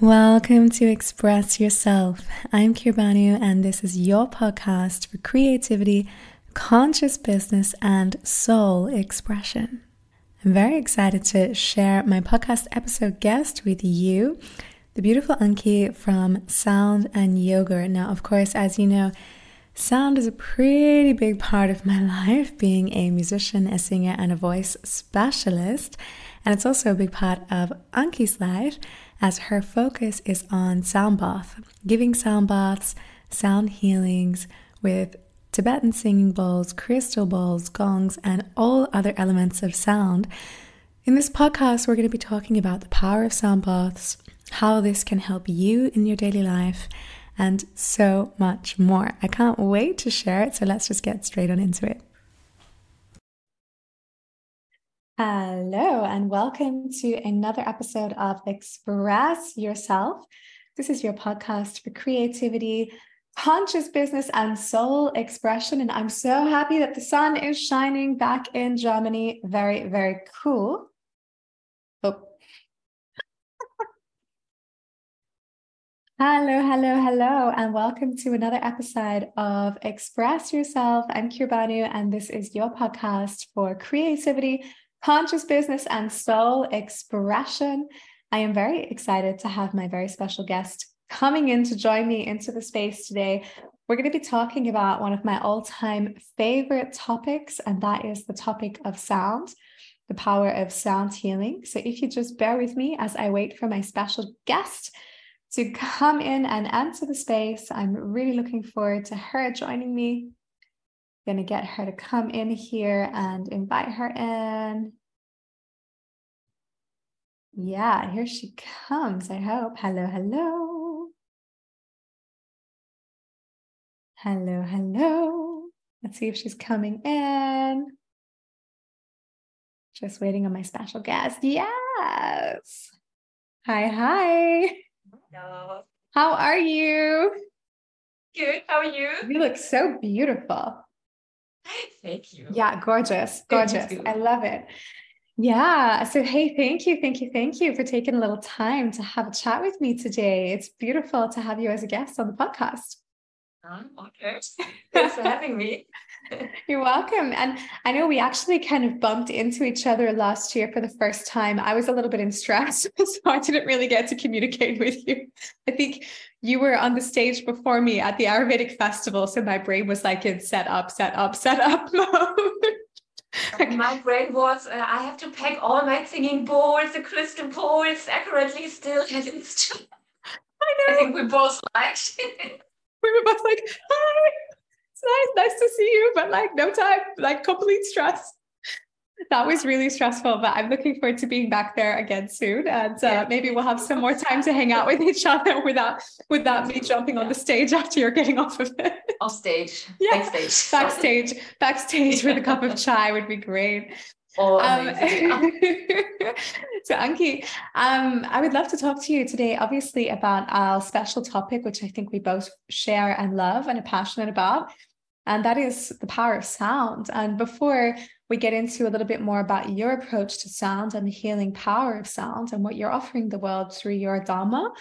Welcome to Express Yourself. I'm Kirbanu, and this is your podcast for creativity, conscious business, and soul expression. I'm very excited to share my podcast episode guest with you, the beautiful Anke from Sound and Yoga. Now, of course, as you know, sound is a pretty big part of my life, being a musician, a singer, and a voice specialist. And it's also a big part of Anke's life as her focus is on sound bath, giving sound baths, sound healings with Tibetan singing bowls, crystal bowls, gongs, and all other elements of sound. In this podcast, we're going to be talking about the power of sound baths, how this can help you in your daily life, and so much more. I can't wait to share it, so let's just get straight on into it. Hello, and welcome to another episode of Express Yourself. This is your podcast for creativity, conscious business, and soul expression. And I'm so happy that the sun is shining back in Germany. Very, very cool. Oh. Hello, hello, hello, and welcome to another episode of Express Yourself. I'm Kirbanu, and this is your podcast for creativity, conscious business and soul expression. I am very excited to have my very special guest coming in to join me into the space today. We're going to be talking about one of my all time favorite topics, and that is the topic of sound, the power of sound healing. So, if you just bear with me as I wait for my special guest to come in and enter the space, I'm really looking forward to her joining me going to get her to come in here and invite her in. Yeah, here she comes, I hope. Hello, hello. Hello, hello. Let's see if she's coming in. Just waiting on my special guest. Yes. Hi, hi. Hello. How are you? Good. How are you? You look so beautiful. Thank you. Yeah, gorgeous, gorgeous. I love it. Yeah. So, hey, thank you, thank you, thank you for taking a little time to have a chat with me today. It's beautiful to have you as a guest on the podcast. Thanks for having me. You're welcome. And I know we actually kind of bumped into each other last year for the first time. I was a little bit in stress, so I didn't really get to communicate with you. I think you were on the stage before me at the Ayurvedic festival. So my brain was like in set up, set up, set up mode. my brain was uh, I have to pack all my singing bowls, the crystal bowls accurately still. I know. I think we both liked We were both like, hi, it's nice, nice to see you, but like no time, like complete stress that was really stressful, but I'm looking forward to being back there again soon. And uh, yeah. maybe we'll have some more time to hang out with each other without without me jumping on the stage after you're getting off of it. Off stage. Yeah. Backstage. Backstage. Backstage with a cup of chai would be great. Oh, um, so Anke, um, I would love to talk to you today, obviously, about our special topic, which I think we both share and love and are passionate about, and that is the power of sound. And before we get into a little bit more about your approach to sound and the healing power of sound and what you're offering the world through your Dharma.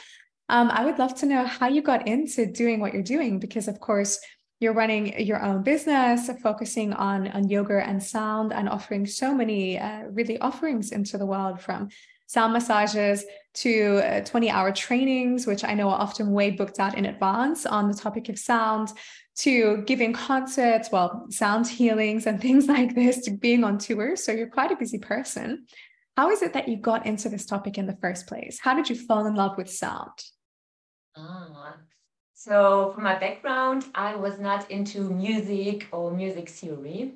Um, I would love to know how you got into doing what you're doing, because of course, you're running your own business, focusing on, on yoga and sound, and offering so many uh, really offerings into the world from sound massages to uh, 20 hour trainings, which I know are often way booked out in advance on the topic of sound, to giving concerts, well, sound healings and things like this, to being on tour. So you're quite a busy person. How is it that you got into this topic in the first place? How did you fall in love with sound? Ah, so for my background, I was not into music or music theory.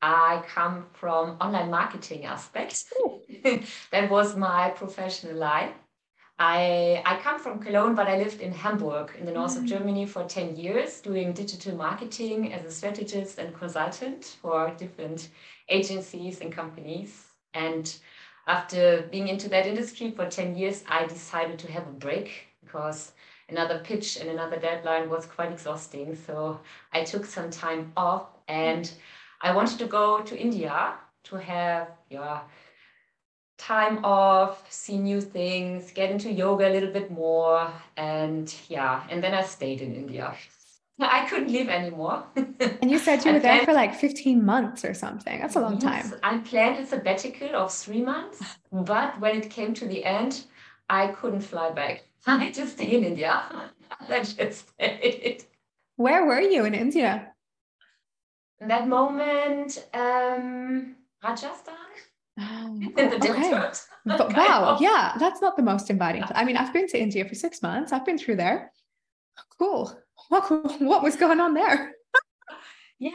I come from online marketing aspects. that was my professional life. I, I come from Cologne, but I lived in Hamburg in the north mm-hmm. of mm. Germany for 10 years, doing digital marketing as a strategist and consultant for different agencies and companies. And after being into that industry for 10 years, I decided to have a break because another pitch and another deadline was quite exhausting. So I took some time off and I wanted to go to India to have yeah, time off, see new things, get into yoga a little bit more. And yeah, and then I stayed in India. I couldn't leave anymore. and you said you were there for like 15 months or something. That's a long yes, time. I planned a sabbatical of three months, but when it came to the end, I couldn't fly back. I just stayed in India. I just stayed. Where were you in India? In that moment, um, Rajasthan. Oh, okay. But, wow, yeah, that's not the most inviting. I mean, I've been to India for six months. I've been through there. Cool. What, what was going on there? yeah,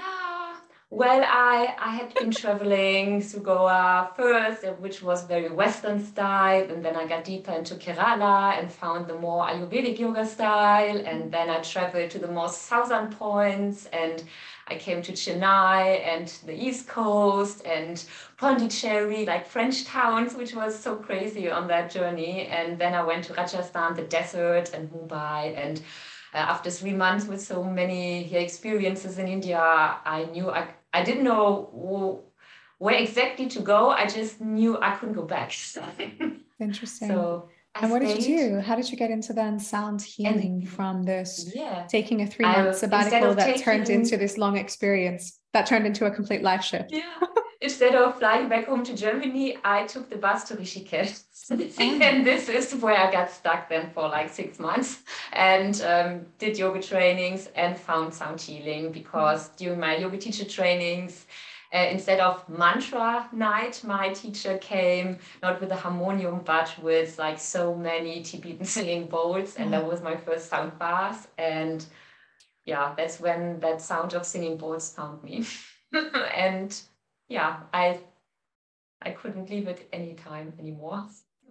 well, I, I had been traveling to Goa first, which was very Western style, and then I got deeper into Kerala and found the more Ayurvedic yoga style, and then I traveled to the more southern points, and I came to Chennai and the East Coast and Pondicherry, like French towns, which was so crazy on that journey, and then I went to Rajasthan, the desert, and Mumbai, and uh, after three months with so many experiences in India, I knew I, I didn't know where exactly to go. I just knew I couldn't go back. Interesting. So and what did you do? How did you get into then sound healing and, from this? Yeah. Taking a three month sabbatical that taking, turned into this long experience that turned into a complete life shift. Yeah. instead of flying back home to Germany, I took the bus to Rishikesh. and this is where I got stuck then for like six months and um, did yoga trainings and found sound healing because during my yoga teacher trainings, uh, instead of mantra night, my teacher came not with a harmonium, but with like so many Tibetan singing bowls. And that mm. was my first sound class. And yeah, that's when that sound of singing bowls found me. and yeah, I I couldn't leave it any time anymore.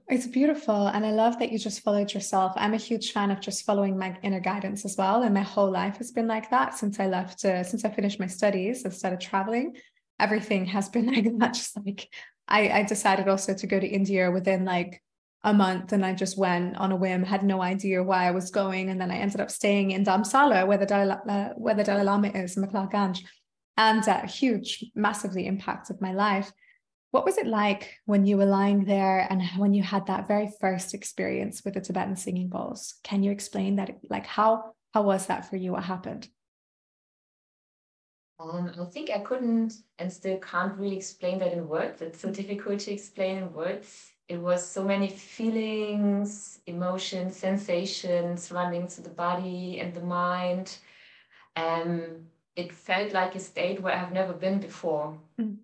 It's beautiful. And I love that you just followed yourself. I'm a huge fan of just following my inner guidance as well. And my whole life has been like that since I left, uh, since I finished my studies and started traveling. Everything has been like that. Just like I, I decided also to go to India within like a month and I just went on a whim, had no idea why I was going. And then I ended up staying in Dharamsala, where the Dalai, uh, where the Dalai Lama is, in McLeod and huge, massively impacted my life. What was it like when you were lying there and when you had that very first experience with the Tibetan singing bowls? Can you explain that? Like how how was that for you? What happened? Um, I think I couldn't and still can't really explain that in words. It's so difficult to explain in words. It was so many feelings, emotions, sensations running through the body and the mind. Um, it felt like a state where I've never been before. Mm.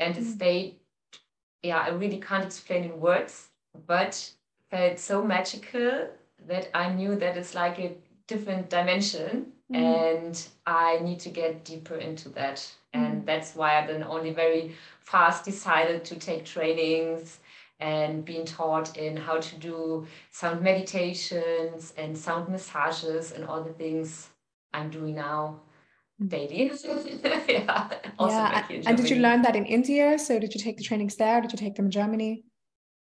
And a mm. state, yeah, I really can't explain in words, but felt so magical that I knew that it's like a different dimension mm. and I need to get deeper into that. And mm. that's why I then only very fast decided to take trainings and being taught in how to do sound meditations and sound massages and all the things I'm doing now daily. yeah. Also yeah. And did you learn that in India? So did you take the trainings there? Did you take them in Germany?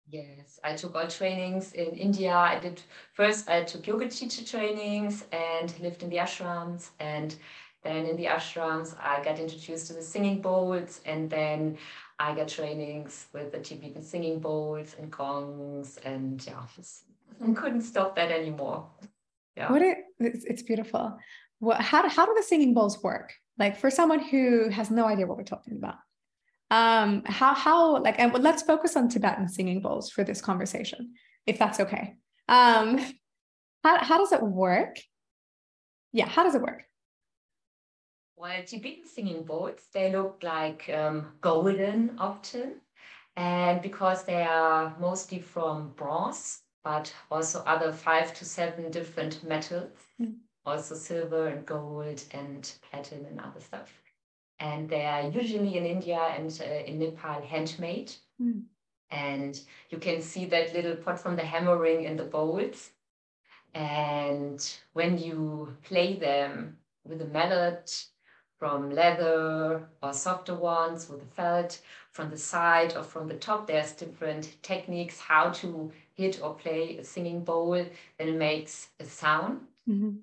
Yes, I took all trainings in India. I did first I took yoga teacher trainings and lived in the ashrams and then in the ashrams I got introduced to the singing bowls and then I got trainings with the Tibetan singing bowls and gongs and yeah, I couldn't stop that anymore. Yeah. What it, it's, it's beautiful what how, how do the singing bowls work? Like for someone who has no idea what we're talking about. Um how how like and let's focus on tibetan singing bowls for this conversation if that's okay. Um how, how does it work? Yeah how does it work? Well tibetan singing bowls they look like um, golden often and because they are mostly from bronze but also other five to seven different metals mm also silver and gold and platinum and other stuff. And they are usually in India and uh, in Nepal handmade. Mm. And you can see that little pot from the hammering in the bowls. And when you play them with a mallet from leather or softer ones with a felt from the side or from the top, there's different techniques how to hit or play a singing bowl. Then it makes a sound. Mm-hmm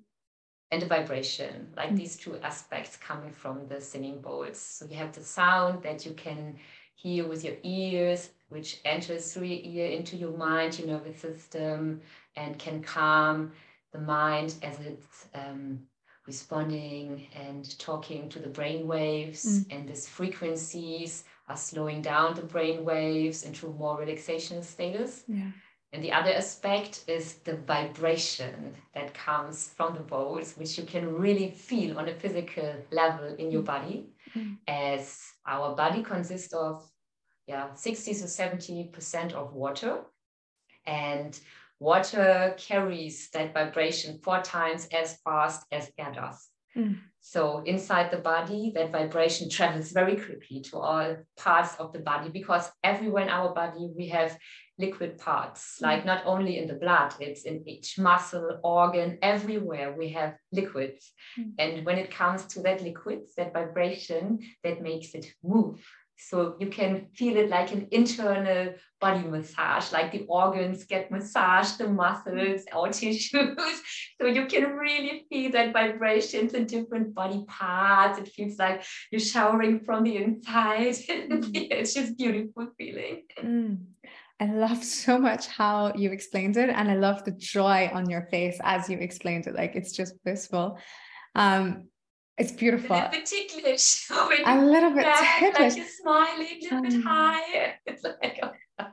and the vibration, like mm. these two aspects coming from the singing bowls. So you have the sound that you can hear with your ears, which enters through your ear into your mind, your nervous system, and can calm the mind as it's um, responding and talking to the brain waves. Mm. And these frequencies are slowing down the brain waves into more relaxation status. Yeah. And the other aspect is the vibration that comes from the bowls, which you can really feel on a physical level in your body, mm. as our body consists of yeah 60 to 70 percent of water, and water carries that vibration four times as fast as air does. Mm. So inside the body, that vibration travels very quickly to all parts of the body because everywhere in our body we have liquid parts, mm. like not only in the blood, it's in each muscle, organ, everywhere we have liquids. Mm. And when it comes to that liquids, that vibration, that makes it move. So you can feel it like an internal body massage, like the organs get massaged, the muscles, our tissues. so you can really feel that vibrations in different body parts. It feels like you're showering from the inside. Mm. it's just beautiful feeling. Mm. I love so much how you explained it. And I love the joy on your face as you explained it. Like it's just blissful. Um, it's beautiful. A little bit ticklish. a little bit ticklish. Like you're smiling, a little um, bit high. It's like, oh.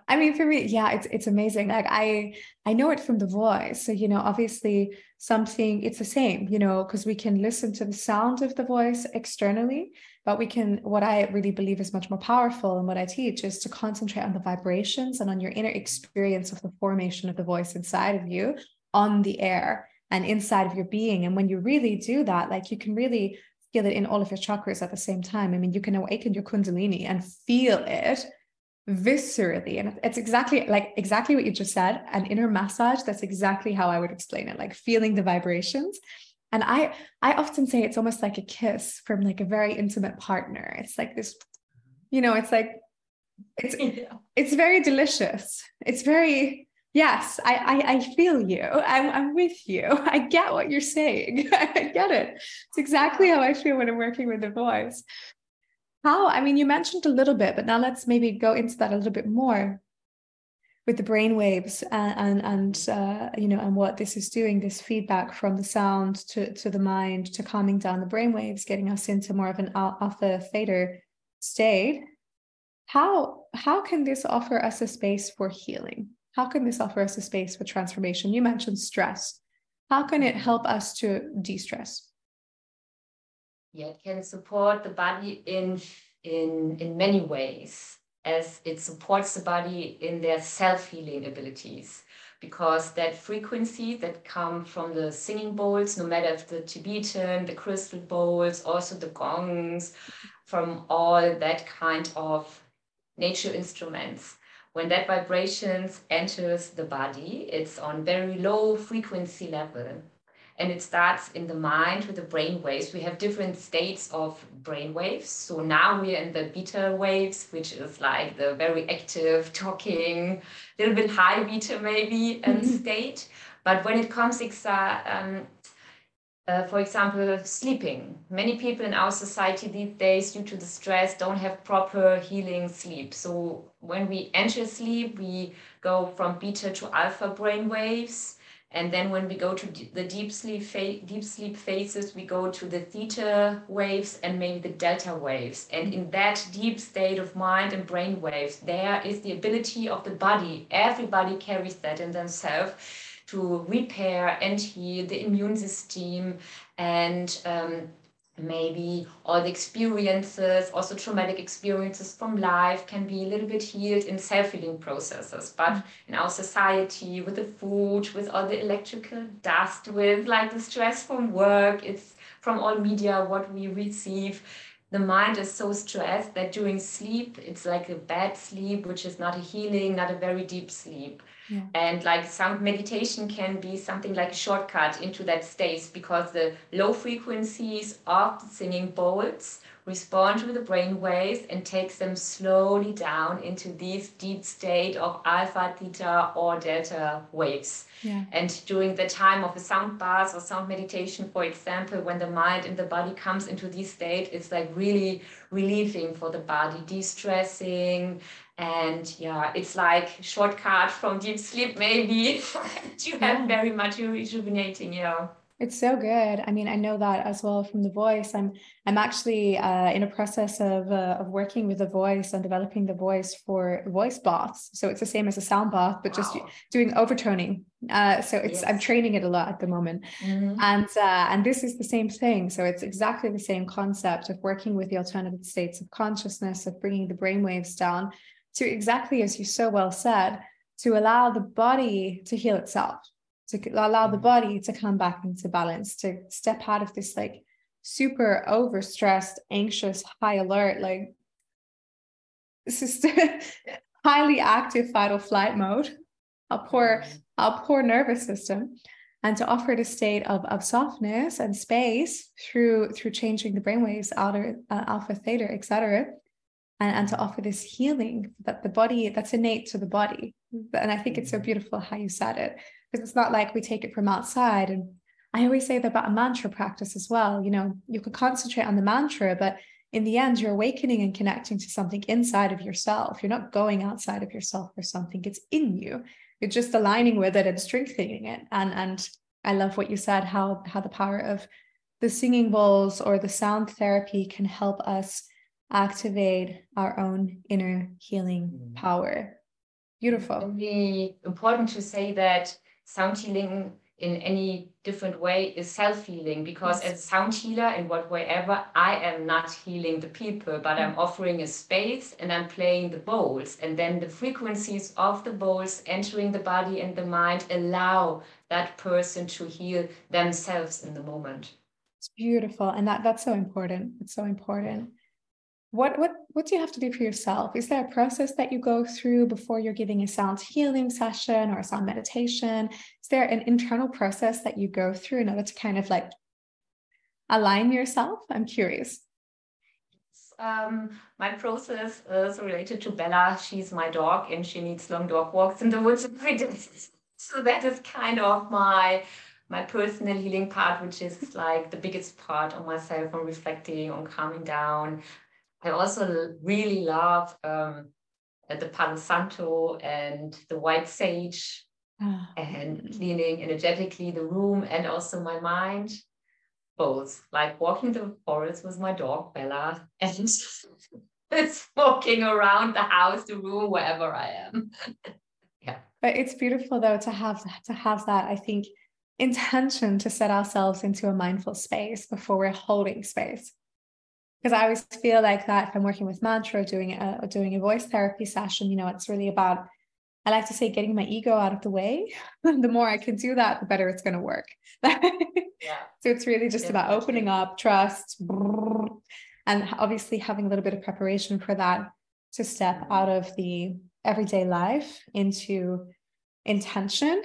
I mean, for me, yeah, it's it's amazing. Like I I know it from the voice. So, you know, obviously something it's the same, you know, because we can listen to the sound of the voice externally, but we can, what I really believe is much more powerful and what I teach is to concentrate on the vibrations and on your inner experience of the formation of the voice inside of you on the air and inside of your being. And when you really do that, like you can really feel it in all of your chakras at the same time. I mean, you can awaken your Kundalini and feel it viscerally. And it's exactly like exactly what you just said an inner massage. That's exactly how I would explain it, like feeling the vibrations and i i often say it's almost like a kiss from like a very intimate partner. It's like this you know it's like it's yeah. it's very delicious. It's very yes I, I i feel you. I'm i'm with you. I get what you're saying. I get it. It's exactly how i feel when i'm working with the voice. How i mean you mentioned a little bit but now let's maybe go into that a little bit more with the brain waves and and, and uh, you know and what this is doing this feedback from the sound to to the mind to calming down the brain waves getting us into more of an alpha theta state. How how can this offer us a space for healing? How can this offer us a space for transformation? You mentioned stress. How can it help us to de-stress? Yeah it can support the body in in in many ways as it supports the body in their self-healing abilities. Because that frequency that come from the singing bowls no matter if the tibetan the crystal bowls also the gongs from all that kind of nature instruments when that vibrations enters the body it's on very low frequency level and it starts in the mind with the brain waves. We have different states of brain waves. So now we're in the beta waves, which is like the very active, talking, a little bit high beta maybe um, mm-hmm. state. But when it comes, um, uh, for example, sleeping, many people in our society these days, due to the stress, don't have proper healing sleep. So when we enter sleep, we go from beta to alpha brain waves and then when we go to the deep sleep, deep sleep phases, we go to the theta waves and maybe the delta waves. And in that deep state of mind and brain waves, there is the ability of the body. Everybody carries that in themselves to repair and heal the immune system and um, maybe all the experiences, also traumatic experiences from life, can be a little bit healed in self healing processes. But in our society, with the food, with all the electrical dust, with like the stress from work, it's from all media what we receive. The mind is so stressed that during sleep, it's like a bad sleep, which is not a healing, not a very deep sleep. Yeah. And like sound meditation can be something like a shortcut into that state because the low frequencies of the singing bowls respond to the brain waves and takes them slowly down into this deep state of alpha, theta, or delta waves. Yeah. And during the time of a sound bath or sound meditation, for example, when the mind and the body comes into this state, it's like really relieving for the body, de-stressing. And yeah, it's like shortcut from deep sleep, maybe. you have yeah. very much rejuvenating, yeah. It's so good. I mean, I know that as well from the voice. I'm I'm actually uh, in a process of uh, of working with the voice and developing the voice for voice baths. So it's the same as a sound bath, but wow. just doing overtoning. Uh, so it's yes. I'm training it a lot at the moment, mm-hmm. and uh, and this is the same thing. So it's exactly the same concept of working with the alternative states of consciousness, of bringing the brainwaves down to exactly as you so well said, to allow the body to heal itself to allow the mm-hmm. body to come back into balance, to step out of this like super overstressed, anxious, high alert, like highly active fight or flight mode, a poor, mm-hmm. a poor nervous system. And to offer a state of, of softness and space through through changing the brainwaves, alpha, uh, alpha, theta, etc., and, and to offer this healing that the body that's innate to the body. And I think it's so mm-hmm. beautiful how you said it because it's not like we take it from outside. And I always say that about a mantra practice as well. You know, you could concentrate on the mantra, but in the end, you're awakening and connecting to something inside of yourself. You're not going outside of yourself for something, it's in you. You're just aligning with it and strengthening it. And and I love what you said, how how the power of the singing bowls or the sound therapy can help us activate our own inner healing mm. power. Beautiful. Really important to say that sound healing in any different way is self-healing because yes. as a sound healer in what way i am not healing the people but i'm mm. offering a space and i'm playing the bowls. And then the frequencies of the bowls entering the body and the mind allow that person to heal themselves in the moment. It's beautiful. And that that's so important. It's so important what what what do you have to do for yourself is there a process that you go through before you're giving a sound healing session or a sound meditation is there an internal process that you go through in order to kind of like align yourself i'm curious um, my process is related to Bella. She's my dog and she needs long dog walks in the woods every day. So that is kind of my my personal healing part, which is like the biggest part of myself on reflecting, on calming down, I also really love um, the Palo Santo and the white sage oh. and cleaning energetically the room and also my mind. Both like walking the forest with my dog Bella and it's walking around the house, the room, wherever I am. yeah. But it's beautiful though to have to have that. I think intention to set ourselves into a mindful space before we're holding space because I always feel like that if I'm working with mantra or doing a doing a voice therapy session, you know, it's really about I like to say getting my ego out of the way. the more I can do that, the better it's going to work. yeah. So it's really just yeah, about opening up, trust, and obviously having a little bit of preparation for that to step out of the everyday life into intention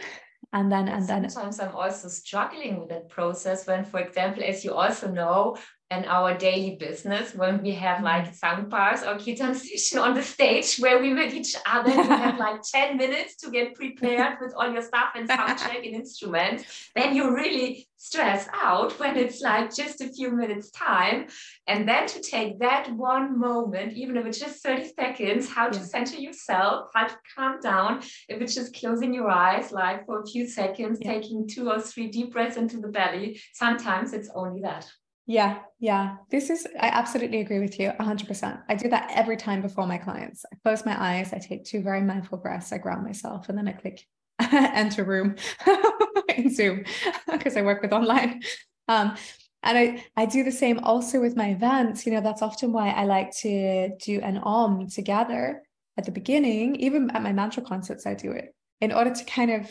and then and then sometimes i'm also struggling with that process when for example as you also know in our daily business when we have mm-hmm. like sound baths or kirtan session on the stage where we meet each other you have like 10 minutes to get prepared with all your stuff and sound check and instruments then you really stress out when it's like just a few minutes time and then to take that one moment even if it's just 30 seconds how to center yourself how to calm down if it's just closing your eyes like for a few seconds yeah. taking two or three deep breaths into the belly sometimes it's only that yeah, yeah. This is, I absolutely agree with you 100%. I do that every time before my clients. I close my eyes, I take two very mindful breaths, I ground myself, and then I click enter room in Zoom because I work with online. Um, and I, I do the same also with my events. You know, that's often why I like to do an om together at the beginning, even at my mantra concerts, I do it in order to kind of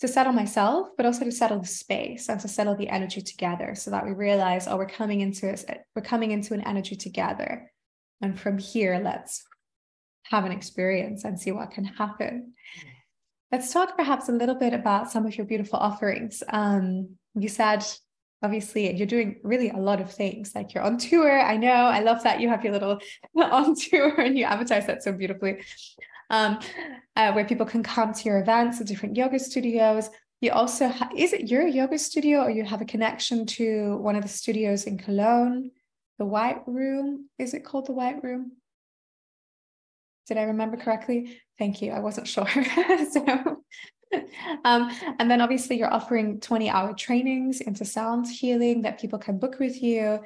to settle myself, but also to settle the space and to settle the energy together so that we realize, oh, we're coming into it, we're coming into an energy together. And from here, let's have an experience and see what can happen. Let's talk perhaps a little bit about some of your beautiful offerings. Um, you said obviously you're doing really a lot of things like you're on tour. I know i love that you have your little on tour and you advertise that so beautifully. Um, uh, where people can come to your events at different yoga studios. You also ha- is it your yoga studio or you have a connection to one of the studios in cologne? The white room? Is it called the white room did i remember correctly thank you i wasn't sure so um, and then obviously you're offering 20 hour trainings into sound healing that people can book with you.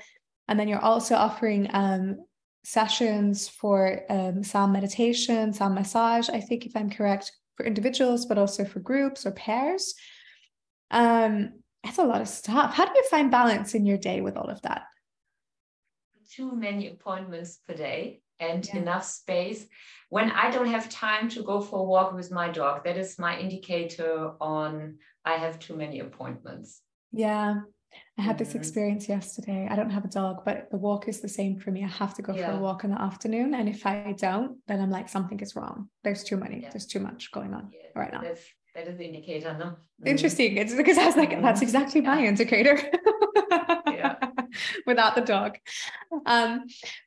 And then you're also offering um, sessions for um, sound meditation, sound massage, I think, if I'm correct, for individuals, but also for groups or pairs. Um, that's a lot of stuff. How do you find balance in your day with all of that? Too many appointments per day and yeah. enough space. When I don't have time to go for a walk with my dog, that is my indicator on I have too many appointments. Yeah. I had this experience yesterday. I don't have a dog, but the walk is the same for me. I have to go yeah. for a walk in the afternoon. And if I don't, then I'm like, something is wrong. There's too many, yeah. there's too much going on right now. That's, that is the indicator, no? Mm-hmm. Interesting. It's because I was like, that's mm-hmm. exactly my indicator. without the dog. Um,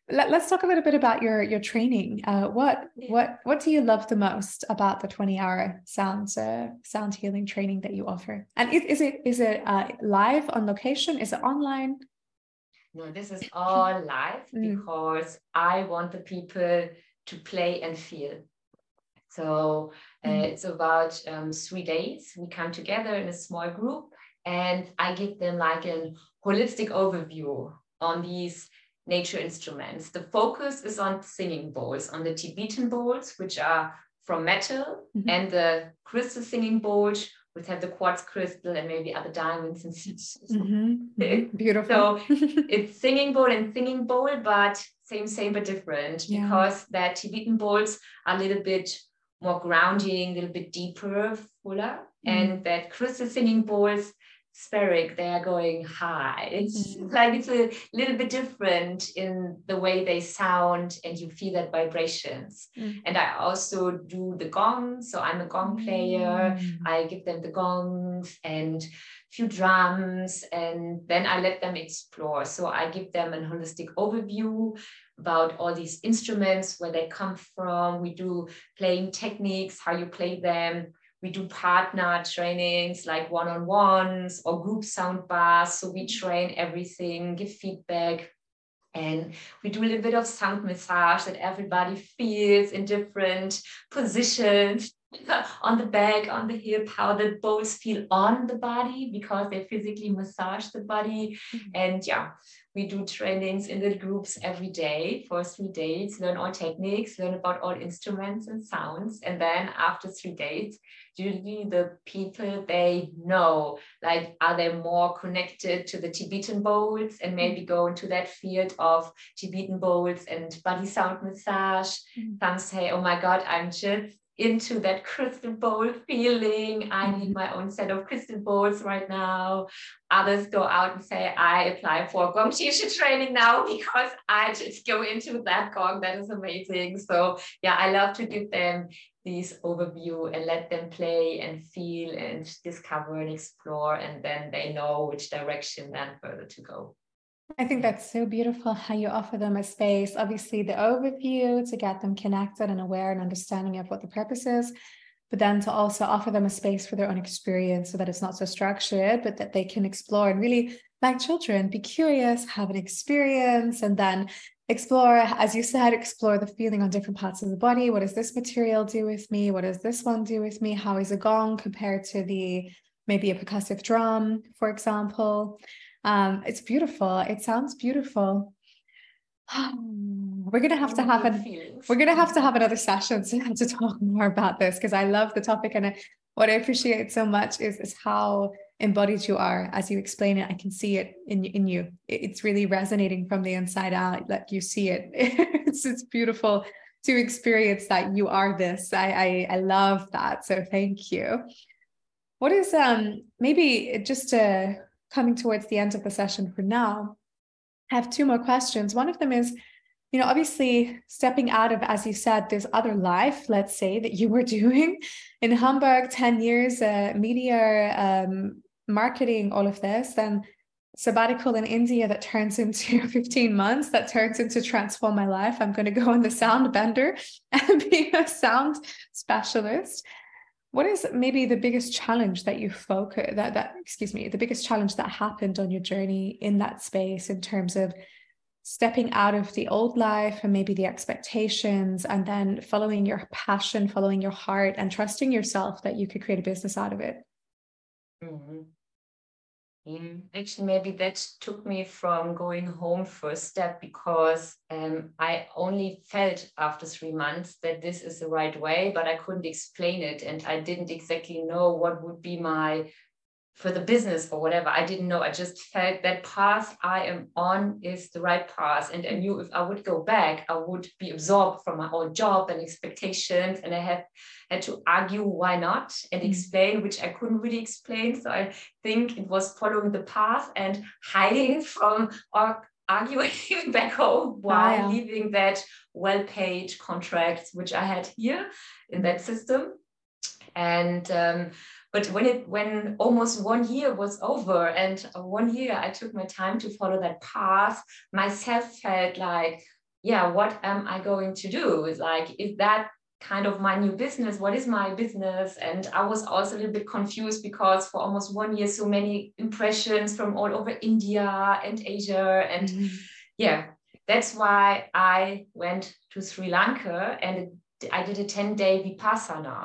let, us talk a little bit about your your training. Uh, what what what do you love the most about the twenty hour sound uh, sound healing training that you offer? And is, is it is it uh, live on location? Is it online? No, this is all live mm. because I want the people to play and feel. So uh, mm. it's about um, three days. We come together in a small group and I give them like an holistic overview on these nature instruments. The focus is on singing bowls, on the Tibetan bowls, which are from metal, mm-hmm. and the crystal singing bowls, which have the quartz crystal and maybe other diamonds and mm-hmm. Beautiful. So it's singing bowl and singing bowl, but same, same, but different yeah. because that Tibetan bowls are a little bit more grounding, a little bit deeper, fuller, mm-hmm. and that crystal singing bowls spheric they are going high it's mm. like it's a little bit different in the way they sound and you feel that vibrations mm. and i also do the gong so i'm a gong player mm. i give them the gongs and few drums and then i let them explore so i give them a holistic overview about all these instruments where they come from we do playing techniques how you play them we do partner trainings like one-on-ones or group sound baths. So we train everything, give feedback, and we do a little bit of sound massage that everybody feels in different positions on the back, on the hip, how the bows feel on the body because they physically massage the body. Mm-hmm. And yeah, we do trainings in the groups every day for three days, learn all techniques, learn about all instruments and sounds. And then after three days, usually the people they know, like, are they more connected to the Tibetan bowls and maybe go into that field of Tibetan bowls and body sound massage? Mm-hmm. Some say, oh my God, I'm just into that crystal bowl feeling. I need mm-hmm. my own set of crystal bowls right now. Others go out and say, I apply for Gong Shisha training now because I just go into that Gong. That is amazing. So, yeah, I love to give them this overview and let them play and feel and discover and explore. And then they know which direction then further to go. I think that's so beautiful how you offer them a space. Obviously, the overview to get them connected and aware and understanding of what the purpose is, but then to also offer them a space for their own experience so that it's not so structured, but that they can explore and really, like children, be curious, have an experience, and then explore, as you said, explore the feeling on different parts of the body. What does this material do with me? What does this one do with me? How is a gong compared to the maybe a percussive drum, for example? Um, it's beautiful. It sounds beautiful. we're gonna have to have an we're gonna have to have another session to, to talk more about this because I love the topic and I, what I appreciate so much is is how embodied you are as you explain it. I can see it in in you. It's really resonating from the inside out. Like you see it. it's it's beautiful to experience that you are this. I I, I love that. So thank you. What is um maybe just to coming towards the end of the session for now, I have two more questions. One of them is you know, obviously stepping out of, as you said, this other life, let's say, that you were doing in Hamburg, 10 years, uh, media, um, marketing, all of this, then sabbatical in India that turns into 15 months, that turns into transform my life. I'm going to go on the sound bender and be a sound specialist. What is maybe the biggest challenge that you focus that that excuse me, the biggest challenge that happened on your journey in that space in terms of stepping out of the old life and maybe the expectations and then following your passion following your heart and trusting yourself that you could create a business out of it mm-hmm. Mm, actually, maybe that took me from going home first step because um, I only felt after three months that this is the right way, but I couldn't explain it. And I didn't exactly know what would be my for the business or whatever. I didn't know. I just felt that path I am on is the right path. And I knew if I would go back, I would be absorbed from my old job and expectations. And I had had to argue why not and mm. explain, which I couldn't really explain. So I think it was following the path and hiding from or arguing back home while oh, yeah. leaving that well-paid contract which I had here in that system. And um, but when it when almost one year was over and one year i took my time to follow that path myself felt like yeah what am i going to do? Is like is that kind of my new business? What is my business? And i was also a little bit confused because for almost one year so many impressions from all over india and asia and mm-hmm. yeah that's why i went to sri lanka and i did a 10 day vipassana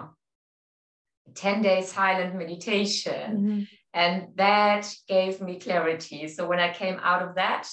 10 days silent meditation. Mm-hmm. And that gave me clarity. So when I came out of that,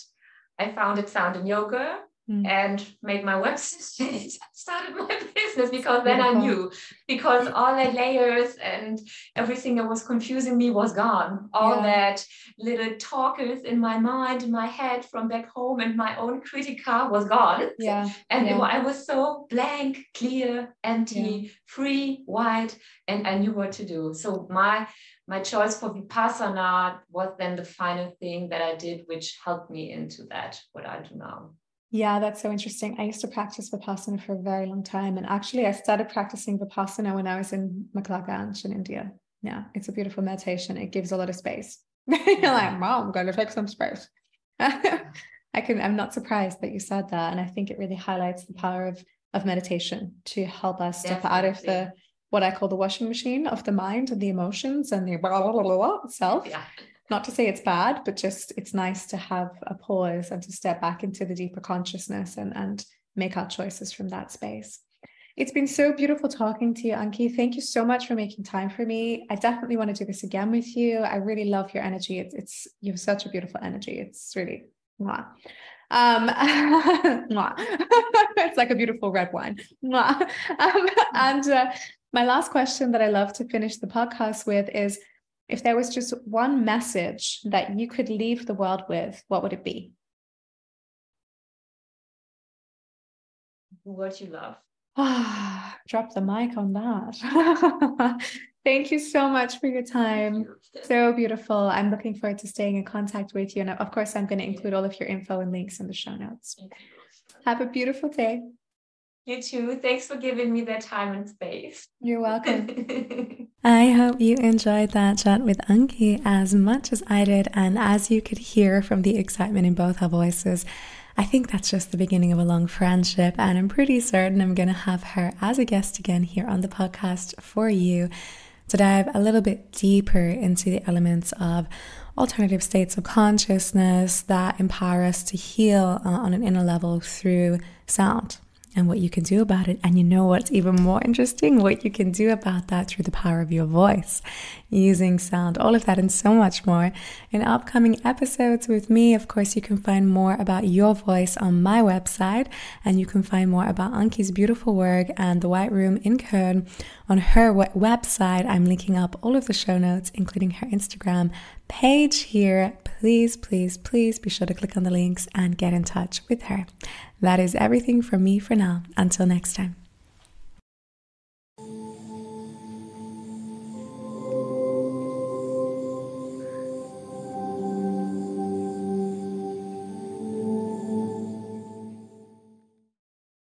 I founded Sound and Yoga mm. and made my website, started my business because then I knew because all the layers and everything that was confusing me was gone. All yeah. that little talkers in my mind, in my head from back home and my own critica was gone. Yeah. And yeah. I was so blank, clear, empty, yeah. free, white, and I knew what to do. So my my choice for vipassana was then the final thing that I did, which helped me into that, what I do now. Yeah, that's so interesting. I used to practice Vipassana for a very long time. And actually, I started practicing Vipassana when I was in McLeod Ganj in India. Yeah, it's a beautiful meditation. It gives a lot of space. You're like, wow, I'm going to take some space. I can, I'm not surprised that you said that. And I think it really highlights the power of, of meditation to help us step Definitely. out of the, what I call the washing machine of the mind and the emotions and the blah, blah, blah, blah, self. Yeah not to say it's bad, but just it's nice to have a pause and to step back into the deeper consciousness and, and make our choices from that space. It's been so beautiful talking to you, Anke. Thank you so much for making time for me. I definitely want to do this again with you. I really love your energy. It's, it's you have such a beautiful energy. It's really mwah. Um, it's like a beautiful red wine. Um, and uh, my last question that I love to finish the podcast with is if there was just one message that you could leave the world with, what would it be? What you love. Ah, drop the mic on that. Thank you so much for your time. So beautiful. I'm looking forward to staying in contact with you. And of course, I'm going to include all of your info and links in the show notes. Have a beautiful day. You too. Thanks for giving me that time and space. You're welcome. I hope you enjoyed that chat with Anke as much as I did. And as you could hear from the excitement in both our voices, I think that's just the beginning of a long friendship. And I'm pretty certain I'm going to have her as a guest again here on the podcast for you to dive a little bit deeper into the elements of alternative states of consciousness that empower us to heal uh, on an inner level through sound and what you can do about it. And you know what's even more interesting? What you can do about that through the power of your voice, using sound, all of that and so much more in upcoming episodes with me. Of course, you can find more about your voice on my website, and you can find more about Anke's beautiful work and the White Room in Köln on her website. I'm linking up all of the show notes, including her Instagram page here. Please, please, please be sure to click on the links and get in touch with her. That is everything from me for now. Until next time.